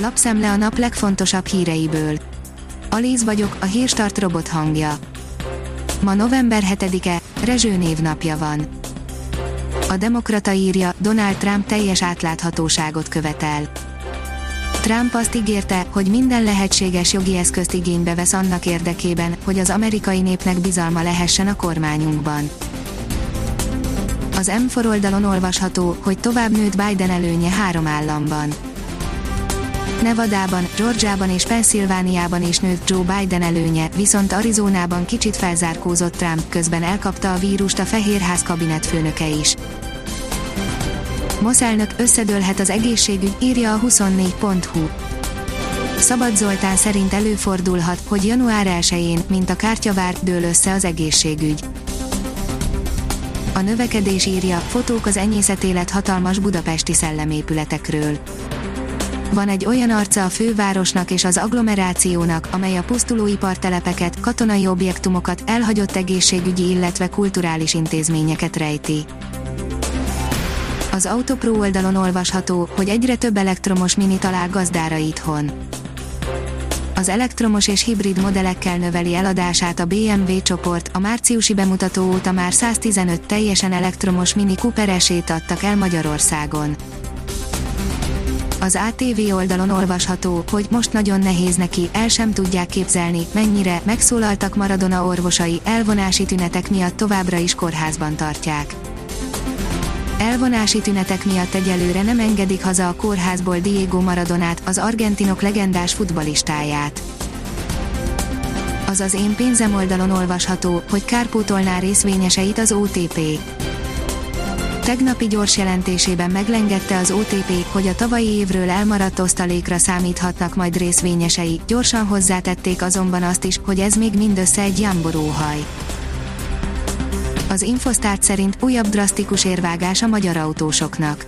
Lapszemle a nap legfontosabb híreiből. Alíz vagyok, a hírstart robot hangja. Ma november 7-e, Rezső névnapja van. A Demokrata írja, Donald Trump teljes átláthatóságot követel. Trump azt ígérte, hogy minden lehetséges jogi eszközt igénybe vesz annak érdekében, hogy az amerikai népnek bizalma lehessen a kormányunkban. Az M4 oldalon olvasható, hogy tovább nőtt Biden előnye három államban. Nevadában, Georgiában és Pennsylvániában is nőtt Joe Biden előnye, viszont Arizonában kicsit felzárkózott Trump, közben elkapta a vírust a Fehérház kabinetfőnöke is. Mosz összedőlhet az egészségügy, írja a 24.hu. Szabad Zoltán szerint előfordulhat, hogy január 1-én, mint a kártyavár, dől össze az egészségügy. A növekedés írja, fotók az enyészetélet hatalmas budapesti szellemépületekről. Van egy olyan arca a fővárosnak és az agglomerációnak, amely a pusztuló ipartelepeket, katonai objektumokat, elhagyott egészségügyi illetve kulturális intézményeket rejti. Az Autopro oldalon olvasható, hogy egyre több elektromos mini talál gazdára itthon. Az elektromos és hibrid modellekkel növeli eladását a BMW csoport, a márciusi bemutató óta már 115 teljesen elektromos mini Cooper adtak el Magyarországon. Az ATV oldalon olvasható, hogy most nagyon nehéz neki, el sem tudják képzelni, mennyire megszólaltak Maradona orvosai, elvonási tünetek miatt továbbra is kórházban tartják. Elvonási tünetek miatt egyelőre nem engedik haza a kórházból Diego Maradonát, az argentinok legendás futbalistáját. Az én pénzem oldalon olvasható, hogy kárpótolná részvényeseit az OTP. Tegnapi gyors jelentésében meglengette az OTP, hogy a tavalyi évről elmaradt osztalékra számíthatnak majd részvényesei, gyorsan hozzátették azonban azt is, hogy ez még mindössze egy jamboróhaj. Az Infosztárt szerint újabb drasztikus érvágás a magyar autósoknak.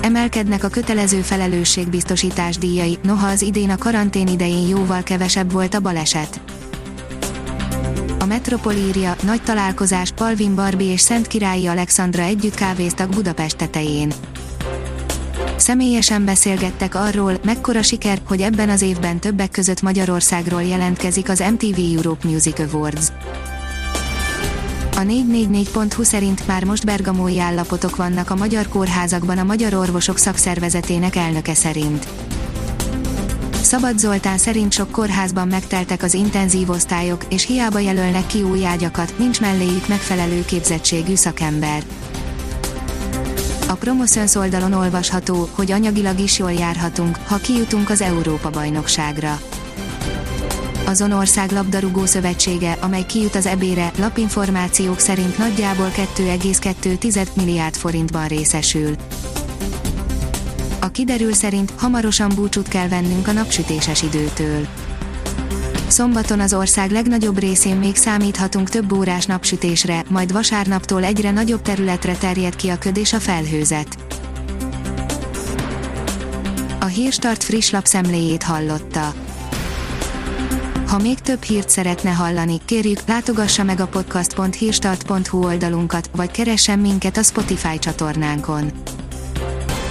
Emelkednek a kötelező felelősségbiztosítás díjai, noha az idén a karantén idején jóval kevesebb volt a baleset. A Metropol írja, nagy találkozás, Palvin Barbie és Szent Királyi Alexandra együtt kávéztak Budapest tetején. Személyesen beszélgettek arról, mekkora siker, hogy ebben az évben többek között Magyarországról jelentkezik az MTV Europe Music Awards. A 444.hu szerint már most bergamói állapotok vannak a magyar kórházakban a Magyar Orvosok Szakszervezetének elnöke szerint. Szabad Zoltán szerint sok kórházban megteltek az intenzív osztályok, és hiába jelölnek ki új ágyakat, nincs melléjük megfelelő képzettségű szakember. A Promoszöns oldalon olvasható, hogy anyagilag is jól járhatunk, ha kijutunk az Európa-bajnokságra azon ország labdarúgó szövetsége, amely kijut az ebére, lapinformációk szerint nagyjából 2,2 milliárd forintban részesül. Kiderül szerint hamarosan búcsút kell vennünk a napsütéses időtől. Szombaton az ország legnagyobb részén még számíthatunk több órás napsütésre, majd vasárnaptól egyre nagyobb területre terjed ki a köd és a felhőzet. A Hírstart friss lapszemléjét hallotta. Ha még több hírt szeretne hallani, kérjük, látogassa meg a podcast.hírstart.hu oldalunkat, vagy keressen minket a Spotify csatornánkon.